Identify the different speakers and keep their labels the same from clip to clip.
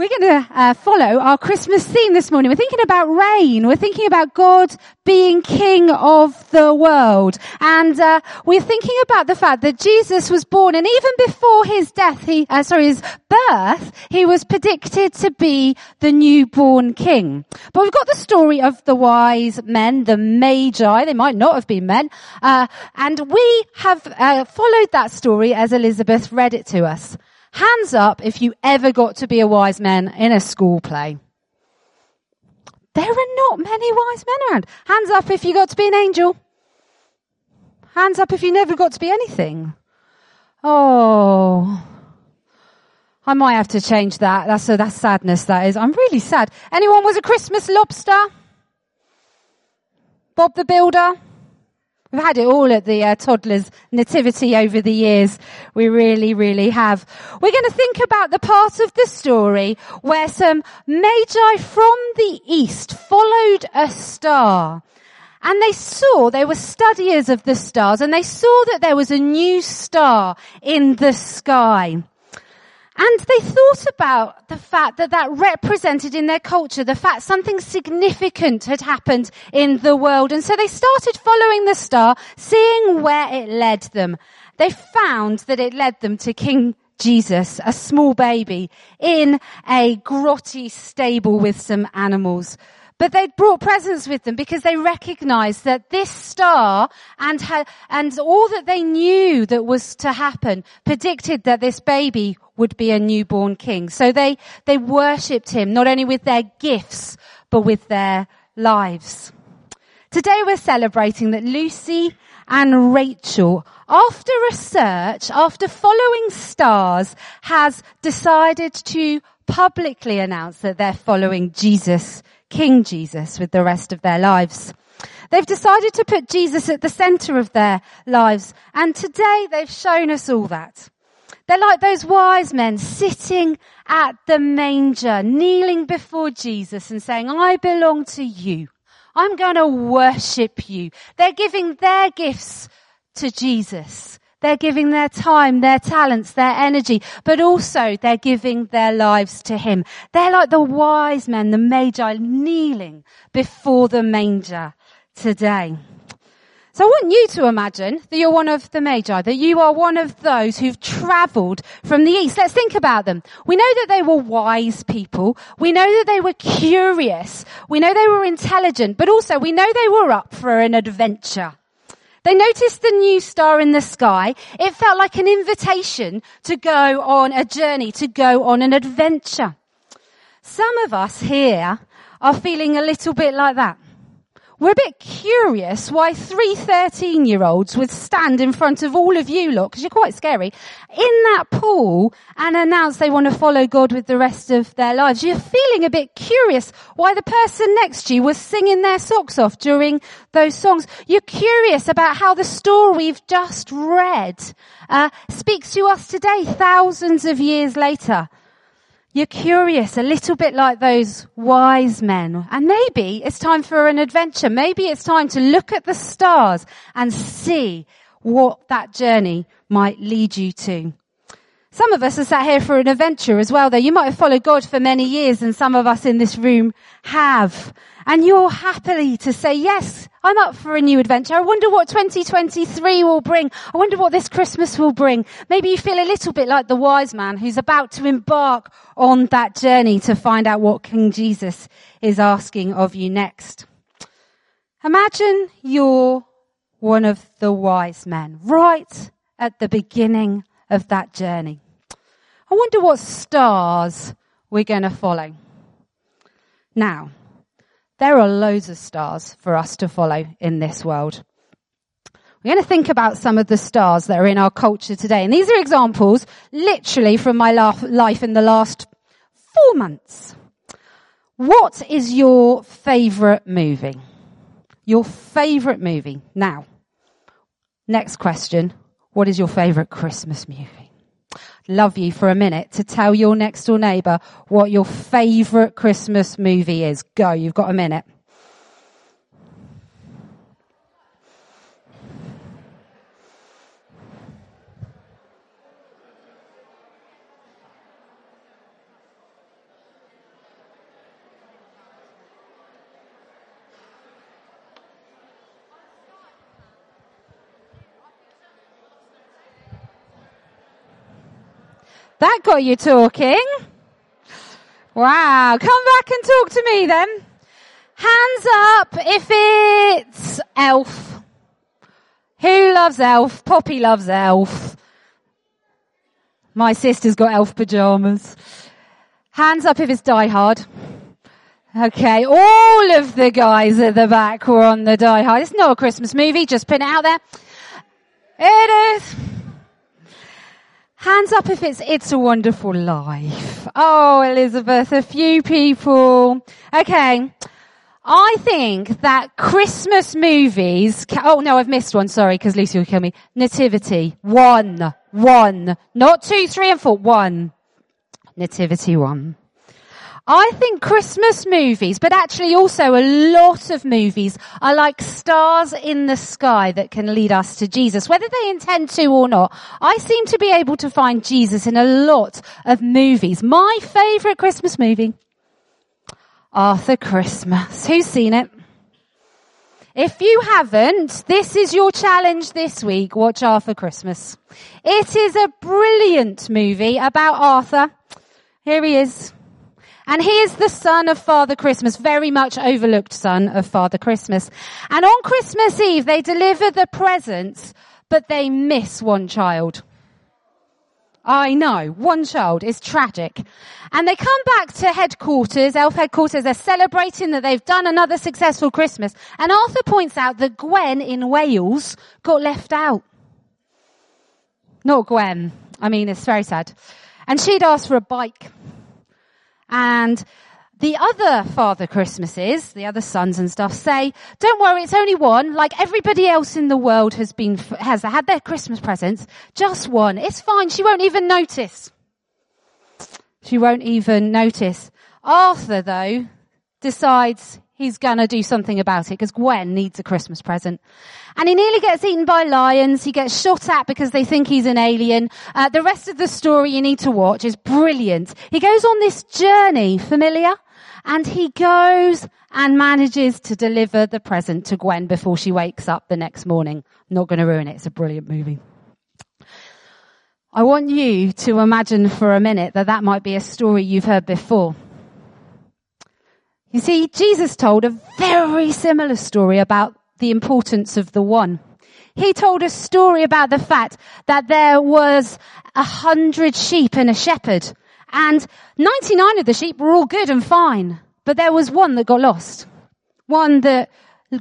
Speaker 1: We're going to uh, follow our Christmas theme this morning. We're thinking about reign. We're thinking about God being King of the world. And uh, we're thinking about the fact that Jesus was born and even before his death, he, uh, sorry, his birth, he was predicted to be the newborn king. But we've got the story of the wise men, the magi. They might not have been men. Uh, and we have uh, followed that story as Elizabeth read it to us. Hands up if you ever got to be a wise man in a school play. There are not many wise men around. Hands up if you got to be an angel. Hands up if you never got to be anything. Oh. I might have to change that. That's a, that's sadness, that is. I'm really sad. Anyone was a Christmas lobster? Bob the Builder? We've had it all at the uh, toddlers nativity over the years. We really, really have. We're going to think about the part of the story where some magi from the east followed a star. And they saw, they were studiers of the stars, and they saw that there was a new star in the sky. And they thought about the fact that that represented in their culture the fact something significant had happened in the world. And so they started following the star, seeing where it led them. They found that it led them to King Jesus, a small baby, in a grotty stable with some animals. But they'd brought presents with them because they recognized that this star and, ha- and all that they knew that was to happen predicted that this baby would be a newborn king. So they, they worshipped him not only with their gifts, but with their lives. Today we're celebrating that Lucy and Rachel, after research, after following stars, has decided to publicly announce that they're following Jesus King Jesus with the rest of their lives. They've decided to put Jesus at the center of their lives. And today they've shown us all that. They're like those wise men sitting at the manger, kneeling before Jesus and saying, I belong to you. I'm going to worship you. They're giving their gifts to Jesus. They're giving their time, their talents, their energy, but also they're giving their lives to Him. They're like the wise men, the magi, kneeling before the manger today. So I want you to imagine that you're one of the Magi, that you are one of those who've traveled from the East. Let's think about them. We know that they were wise people. We know that they were curious. We know they were intelligent, but also we know they were up for an adventure. They noticed the new star in the sky. It felt like an invitation to go on a journey, to go on an adventure. Some of us here are feeling a little bit like that. We're a bit curious why three 13 year olds would stand in front of all of you lot, because you're quite scary, in that pool and announce they want to follow God with the rest of their lives. You're feeling a bit curious why the person next to you was singing their socks off during those songs. You're curious about how the story we've just read uh, speaks to us today, thousands of years later. You're curious, a little bit like those wise men. And maybe it's time for an adventure. Maybe it's time to look at the stars and see what that journey might lead you to. Some of us are sat here for an adventure as well, though. You might have followed God for many years and some of us in this room have. And you're happily to say, yes, I'm up for a new adventure. I wonder what 2023 will bring. I wonder what this Christmas will bring. Maybe you feel a little bit like the wise man who's about to embark on that journey to find out what King Jesus is asking of you next. Imagine you're one of the wise men right at the beginning of that journey. I wonder what stars we're going to follow. Now, there are loads of stars for us to follow in this world. We're going to think about some of the stars that are in our culture today. And these are examples literally from my life in the last four months. What is your favourite movie? Your favourite movie. Now, next question. What is your favourite Christmas movie? Love you for a minute to tell your next door neighbour what your favourite Christmas movie is. Go, you've got a minute. That got you talking. Wow. Come back and talk to me then. Hands up if it's Elf. Who loves Elf? Poppy loves Elf. My sister's got Elf pajamas. Hands up if it's Die Hard. Okay, all of the guys at the back were on the Die Hard. It's not a Christmas movie, just put it out there. It is. Hands up if it's It's a Wonderful Life. Oh, Elizabeth, a few people. Okay. I think that Christmas movies, oh no, I've missed one, sorry, because Lucy will kill me. Nativity. One. One. Not two, three and four. One. Nativity one. I think Christmas movies, but actually also a lot of movies are like stars in the sky that can lead us to Jesus, whether they intend to or not. I seem to be able to find Jesus in a lot of movies. My favorite Christmas movie, Arthur Christmas. Who's seen it? If you haven't, this is your challenge this week. Watch Arthur Christmas. It is a brilliant movie about Arthur. Here he is and he is the son of Father Christmas, very much overlooked son of Father Christmas. And on Christmas Eve, they deliver the presents, but they miss one child. I know, one child is tragic. And they come back to headquarters, elf headquarters, they're celebrating that they've done another successful Christmas. And Arthur points out that Gwen in Wales got left out. Not Gwen. I mean, it's very sad. And she'd asked for a bike. And the other Father Christmases, the other sons and stuff say, don't worry, it's only one. Like everybody else in the world has been, has had their Christmas presents. Just one. It's fine. She won't even notice. She won't even notice. Arthur though decides he's gonna do something about it because Gwen needs a Christmas present. And he nearly gets eaten by lions. He gets shot at because they think he's an alien. Uh, the rest of the story you need to watch is brilliant. He goes on this journey, familiar? And he goes and manages to deliver the present to Gwen before she wakes up the next morning. not to ruin it. It's a brilliant movie. I want you to imagine for a minute that that might be a story you've heard before. You see, Jesus told a very similar story about the importance of the one. He told a story about the fact that there was a hundred sheep and a shepherd and 99 of the sheep were all good and fine, but there was one that got lost. One that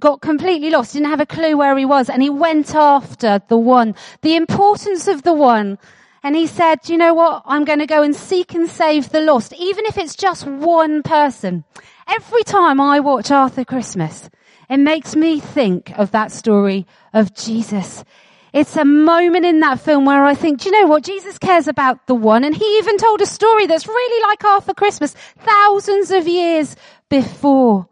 Speaker 1: got completely lost, didn't have a clue where he was, and he went after the one. The importance of the one. And he said, you know what? I'm going to go and seek and save the lost, even if it's just one person. Every time I watch Arthur Christmas, it makes me think of that story of Jesus. It's a moment in that film where I think, do you know what? Jesus cares about the one. And he even told a story that's really like Arthur Christmas thousands of years before.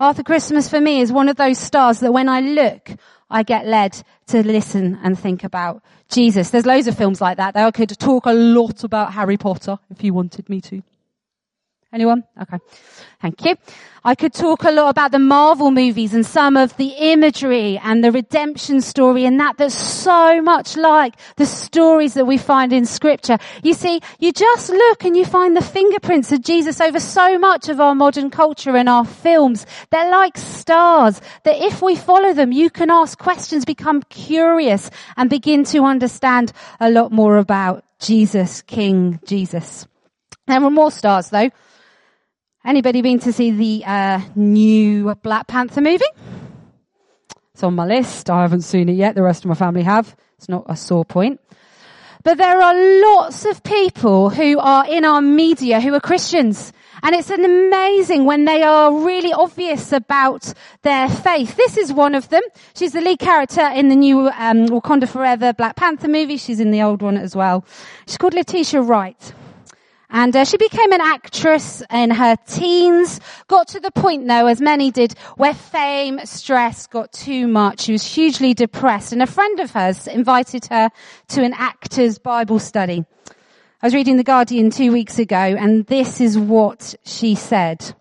Speaker 1: Arthur Christmas for me is one of those stars that when I look, I get led to listen and think about Jesus. There's loads of films like that. I could talk a lot about Harry Potter if you wanted me to. Anyone? Okay. Thank you. I could talk a lot about the Marvel movies and some of the imagery and the redemption story and that that's so much like the stories that we find in scripture. You see, you just look and you find the fingerprints of Jesus over so much of our modern culture and our films. They're like stars that if we follow them, you can ask questions, become curious and begin to understand a lot more about Jesus, King Jesus. There were more stars though. Anybody been to see the uh, new Black Panther movie? It's on my list. I haven't seen it yet. The rest of my family have. It's not a sore point. But there are lots of people who are in our media who are Christians. And it's an amazing when they are really obvious about their faith. This is one of them. She's the lead character in the new um, Wakanda Forever Black Panther movie. She's in the old one as well. She's called Letitia Wright. And uh, she became an actress in her teens, got to the point though, as many did, where fame, stress got too much. She was hugely depressed and a friend of hers invited her to an actor's Bible study. I was reading The Guardian two weeks ago and this is what she said.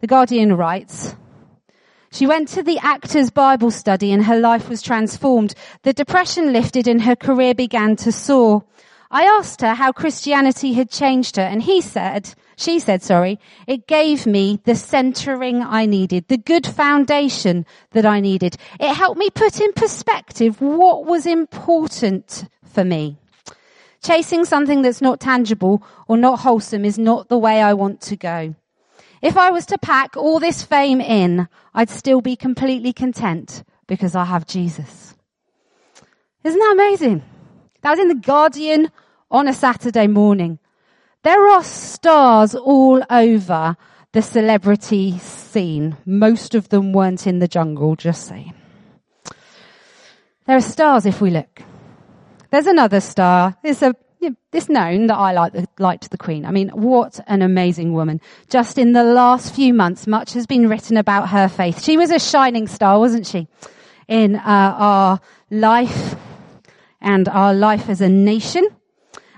Speaker 1: The Guardian writes, she went to the actor's Bible study and her life was transformed. The depression lifted and her career began to soar. I asked her how Christianity had changed her and he said, she said, sorry, it gave me the centering I needed, the good foundation that I needed. It helped me put in perspective what was important for me. Chasing something that's not tangible or not wholesome is not the way I want to go. If I was to pack all this fame in, I'd still be completely content because I have Jesus. Isn't that amazing? That was in the Guardian on a Saturday morning. There are stars all over the celebrity scene. Most of them weren't in the jungle, just saying. There are stars if we look. There's another star. It's a it's known that I like the, liked the Queen. I mean, what an amazing woman. Just in the last few months, much has been written about her faith. She was a shining star, wasn't she? In uh, our life and our life as a nation.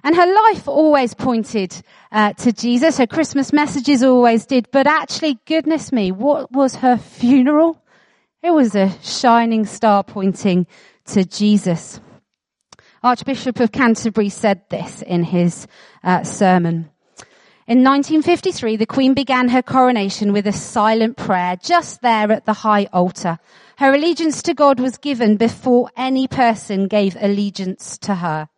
Speaker 1: And her life always pointed uh, to Jesus. Her Christmas messages always did. But actually, goodness me, what was her funeral? It was a shining star pointing to Jesus. Archbishop of Canterbury said this in his uh, sermon. In 1953, the Queen began her coronation with a silent prayer just there at the high altar. Her allegiance to God was given before any person gave allegiance to her.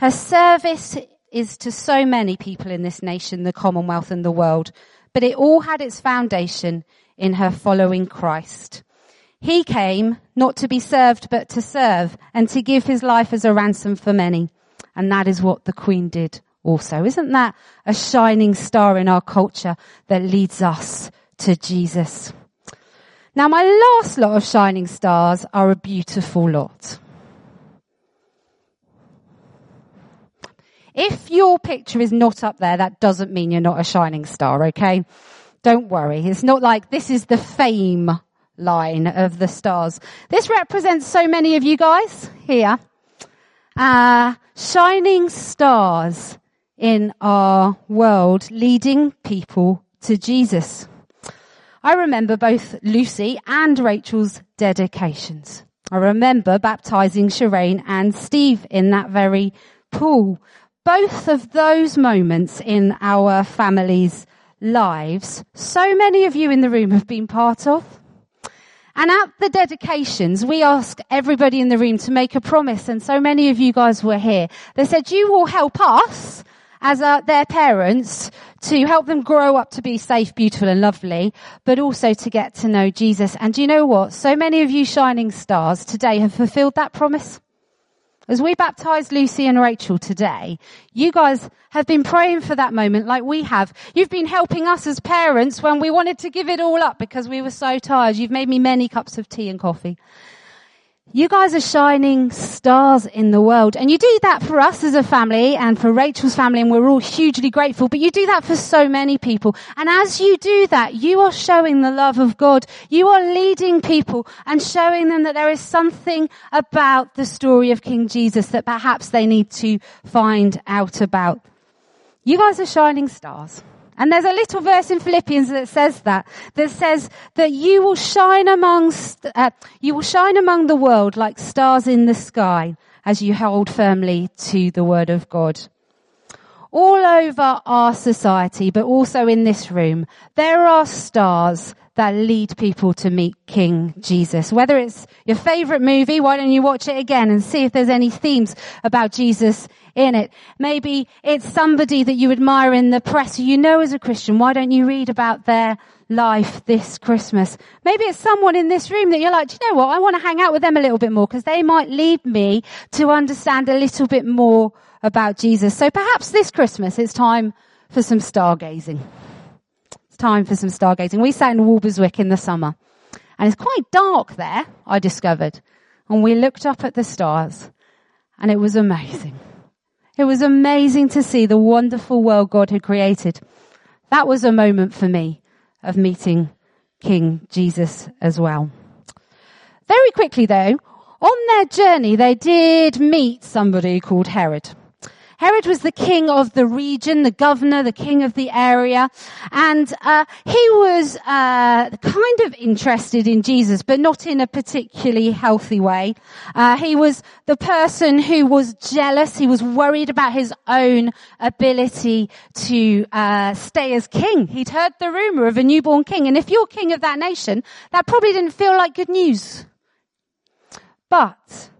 Speaker 1: Her service is to so many people in this nation, the Commonwealth and the world, but it all had its foundation in her following Christ. He came not to be served, but to serve and to give his life as a ransom for many. And that is what the Queen did also. Isn't that a shining star in our culture that leads us to Jesus? Now my last lot of shining stars are a beautiful lot. If your picture is not up there, that doesn't mean you're not a shining star, okay? Don't worry. It's not like this is the fame line of the stars. This represents so many of you guys here. Uh, shining stars in our world leading people to Jesus. I remember both Lucy and Rachel's dedications. I remember baptizing Shireen and Steve in that very pool. Both of those moments in our family's lives, so many of you in the room have been part of. And at the dedications, we ask everybody in the room to make a promise, and so many of you guys were here. They said, you will help us as uh, their parents to help them grow up to be safe, beautiful and lovely, but also to get to know Jesus. And do you know what? So many of you shining stars today have fulfilled that promise. As we baptized Lucy and Rachel today, you guys have been praying for that moment like we have. You've been helping us as parents when we wanted to give it all up because we were so tired. You've made me many cups of tea and coffee. You guys are shining stars in the world. And you do that for us as a family and for Rachel's family and we're all hugely grateful. But you do that for so many people. And as you do that, you are showing the love of God. You are leading people and showing them that there is something about the story of King Jesus that perhaps they need to find out about. You guys are shining stars. And there's a little verse in Philippians that says that, that says that you will shine amongst, uh, you will shine among the world like stars in the sky as you hold firmly to the word of God. All over our society, but also in this room, there are stars that lead people to meet King Jesus. Whether it's your favorite movie, why don't you watch it again and see if there's any themes about Jesus in it? Maybe it's somebody that you admire in the press you know as a Christian. Why don't you read about their life this Christmas? Maybe it's someone in this room that you're like, do you know what? I want to hang out with them a little bit more because they might lead me to understand a little bit more about Jesus. So perhaps this Christmas it's time for some stargazing time for some stargazing. We sat in Walberswick in the summer and it's quite dark there, I discovered. And we looked up at the stars and it was amazing. It was amazing to see the wonderful world God had created. That was a moment for me of meeting King Jesus as well. Very quickly though, on their journey, they did meet somebody called Herod. Herod was the king of the region, the governor, the king of the area, and uh, he was uh, kind of interested in Jesus, but not in a particularly healthy way. Uh, he was the person who was jealous. He was worried about his own ability to uh, stay as king. He'd heard the rumor of a newborn king, and if you're king of that nation, that probably didn't feel like good news. But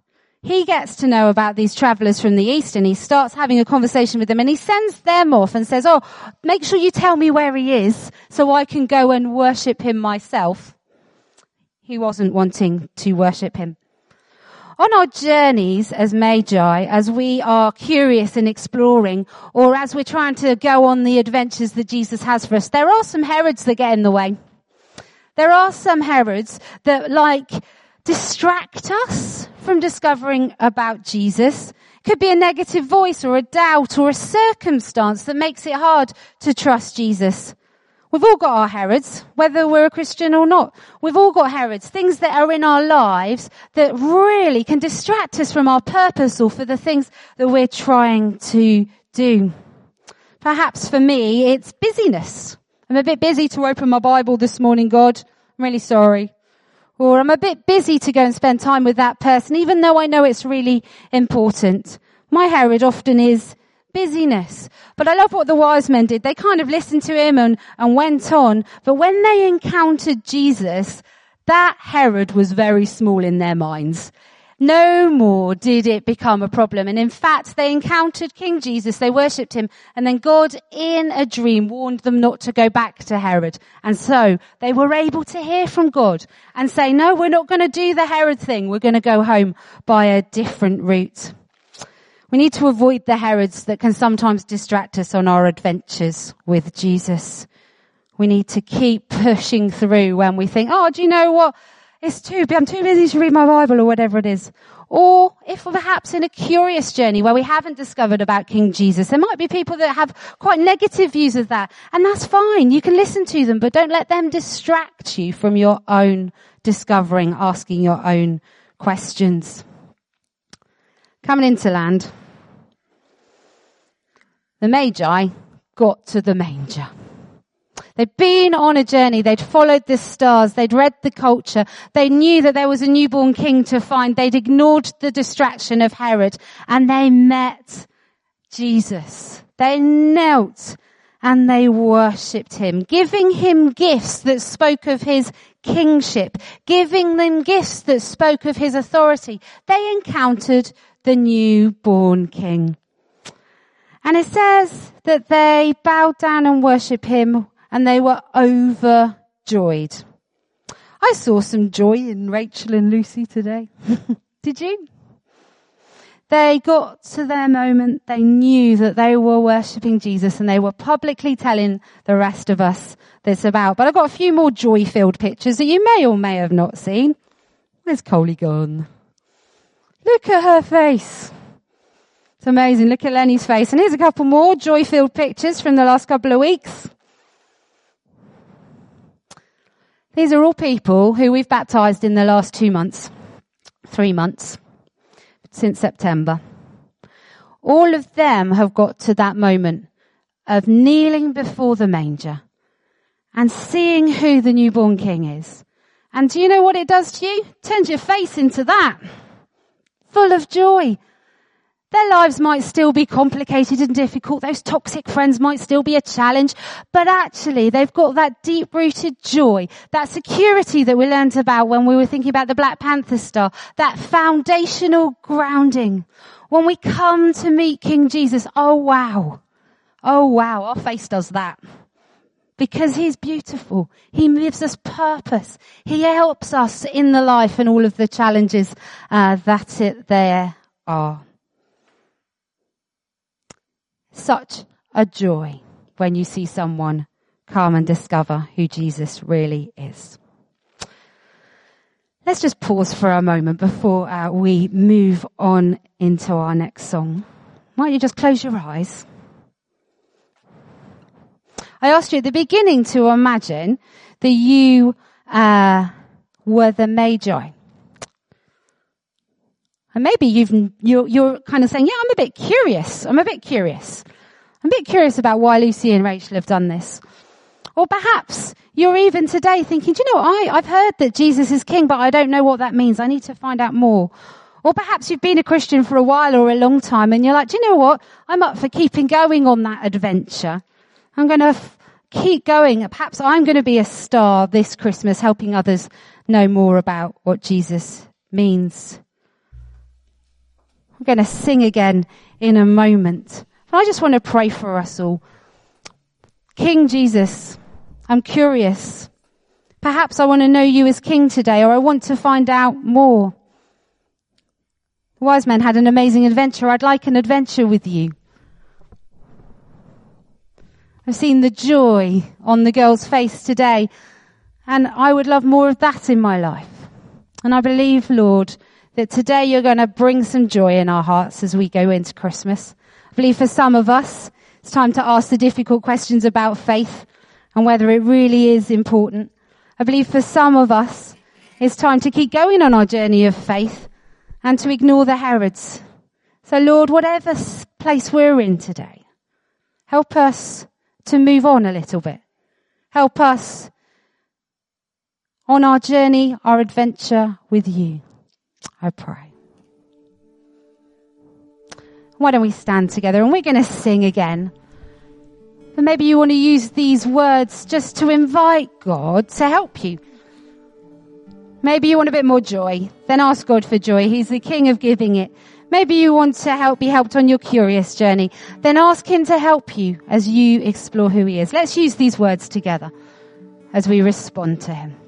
Speaker 1: he gets to know about these travelers from the east and he starts having a conversation with them and he sends them off and says, Oh, make sure you tell me where he is so I can go and worship him myself. He wasn't wanting to worship him. On our journeys as magi, as we are curious and exploring, or as we're trying to go on the adventures that Jesus has for us, there are some Herods that get in the way. There are some Herods that like distract us from discovering about Jesus. It could be a negative voice or a doubt or a circumstance that makes it hard to trust Jesus. We've all got our Herods, whether we're a Christian or not. We've all got Herods, things that are in our lives that really can distract us from our purpose or for the things that we're trying to do. Perhaps for me, it's busyness. I'm a bit busy to open my Bible this morning, God. I'm really sorry. Or I'm a bit busy to go and spend time with that person, even though I know it's really important. My Herod often is busyness. But I love what the wise men did. They kind of listened to him and, and went on. But when they encountered Jesus, that Herod was very small in their minds. No more did it become a problem. And in fact, they encountered King Jesus, they worshipped him, and then God in a dream warned them not to go back to Herod. And so they were able to hear from God and say, no, we're not going to do the Herod thing. We're going to go home by a different route. We need to avoid the Herods that can sometimes distract us on our adventures with Jesus. We need to keep pushing through when we think, oh, do you know what? It's too, I'm too busy to read my Bible or whatever it is. Or if we're perhaps in a curious journey where we haven't discovered about King Jesus, there might be people that have quite negative views of that. And that's fine. You can listen to them, but don't let them distract you from your own discovering, asking your own questions. Coming into land, the Magi got to the manger. They'd been on a journey. They'd followed the stars. They'd read the culture. They knew that there was a newborn king to find. They'd ignored the distraction of Herod and they met Jesus. They knelt and they worshipped him, giving him gifts that spoke of his kingship, giving them gifts that spoke of his authority. They encountered the newborn king. And it says that they bowed down and worshipped him and they were overjoyed. I saw some joy in Rachel and Lucy today. Did you? They got to their moment. They knew that they were worshipping Jesus and they were publicly telling the rest of us this about. But I've got a few more joy filled pictures that you may or may have not seen. Where's Coley gone? Look at her face. It's amazing. Look at Lenny's face. And here's a couple more joy filled pictures from the last couple of weeks. These are all people who we've baptized in the last two months, three months, since September. All of them have got to that moment of kneeling before the manger and seeing who the newborn king is. And do you know what it does to you? Turns your face into that. Full of joy. Their lives might still be complicated and difficult. Those toxic friends might still be a challenge, but actually they've got that deep rooted joy, that security that we learned about when we were thinking about the Black Panther star, that foundational grounding. When we come to meet King Jesus, oh wow. Oh wow, our face does that. Because he's beautiful. He gives us purpose. He helps us in the life and all of the challenges uh, that it, there are such a joy when you see someone come and discover who Jesus really is. Let's just pause for a moment before uh, we move on into our next song. Why don't you just close your eyes? I asked you at the beginning to imagine that you uh, were the Magi. And maybe you've, you're, you're kind of saying, yeah, I'm a bit curious. I'm a bit curious. I'm a bit curious about why Lucy and Rachel have done this. Or perhaps you're even today thinking, do you know what? I, I've heard that Jesus is king, but I don't know what that means. I need to find out more. Or perhaps you've been a Christian for a while or a long time and you're like, do you know what? I'm up for keeping going on that adventure. I'm going to f- keep going. Perhaps I'm going to be a star this Christmas, helping others know more about what Jesus means. I'm going to sing again in a moment. I just want to pray for us all. King Jesus, I'm curious. Perhaps I want to know you as King today, or I want to find out more. The wise man had an amazing adventure. I'd like an adventure with you. I've seen the joy on the girl's face today, and I would love more of that in my life. And I believe, Lord, that today you're going to bring some joy in our hearts as we go into Christmas. I believe for some of us, it's time to ask the difficult questions about faith and whether it really is important. I believe for some of us, it's time to keep going on our journey of faith and to ignore the Herods. So Lord, whatever place we're in today, help us to move on a little bit. Help us on our journey, our adventure with you. I pray. Why don't we stand together and we're going to sing again. But maybe you want to use these words just to invite God to help you. Maybe you want a bit more joy. Then ask God for joy. He's the King of giving it. Maybe you want to help, be helped on your curious journey. Then ask Him to help you as you explore who He is. Let's use these words together as we respond to Him.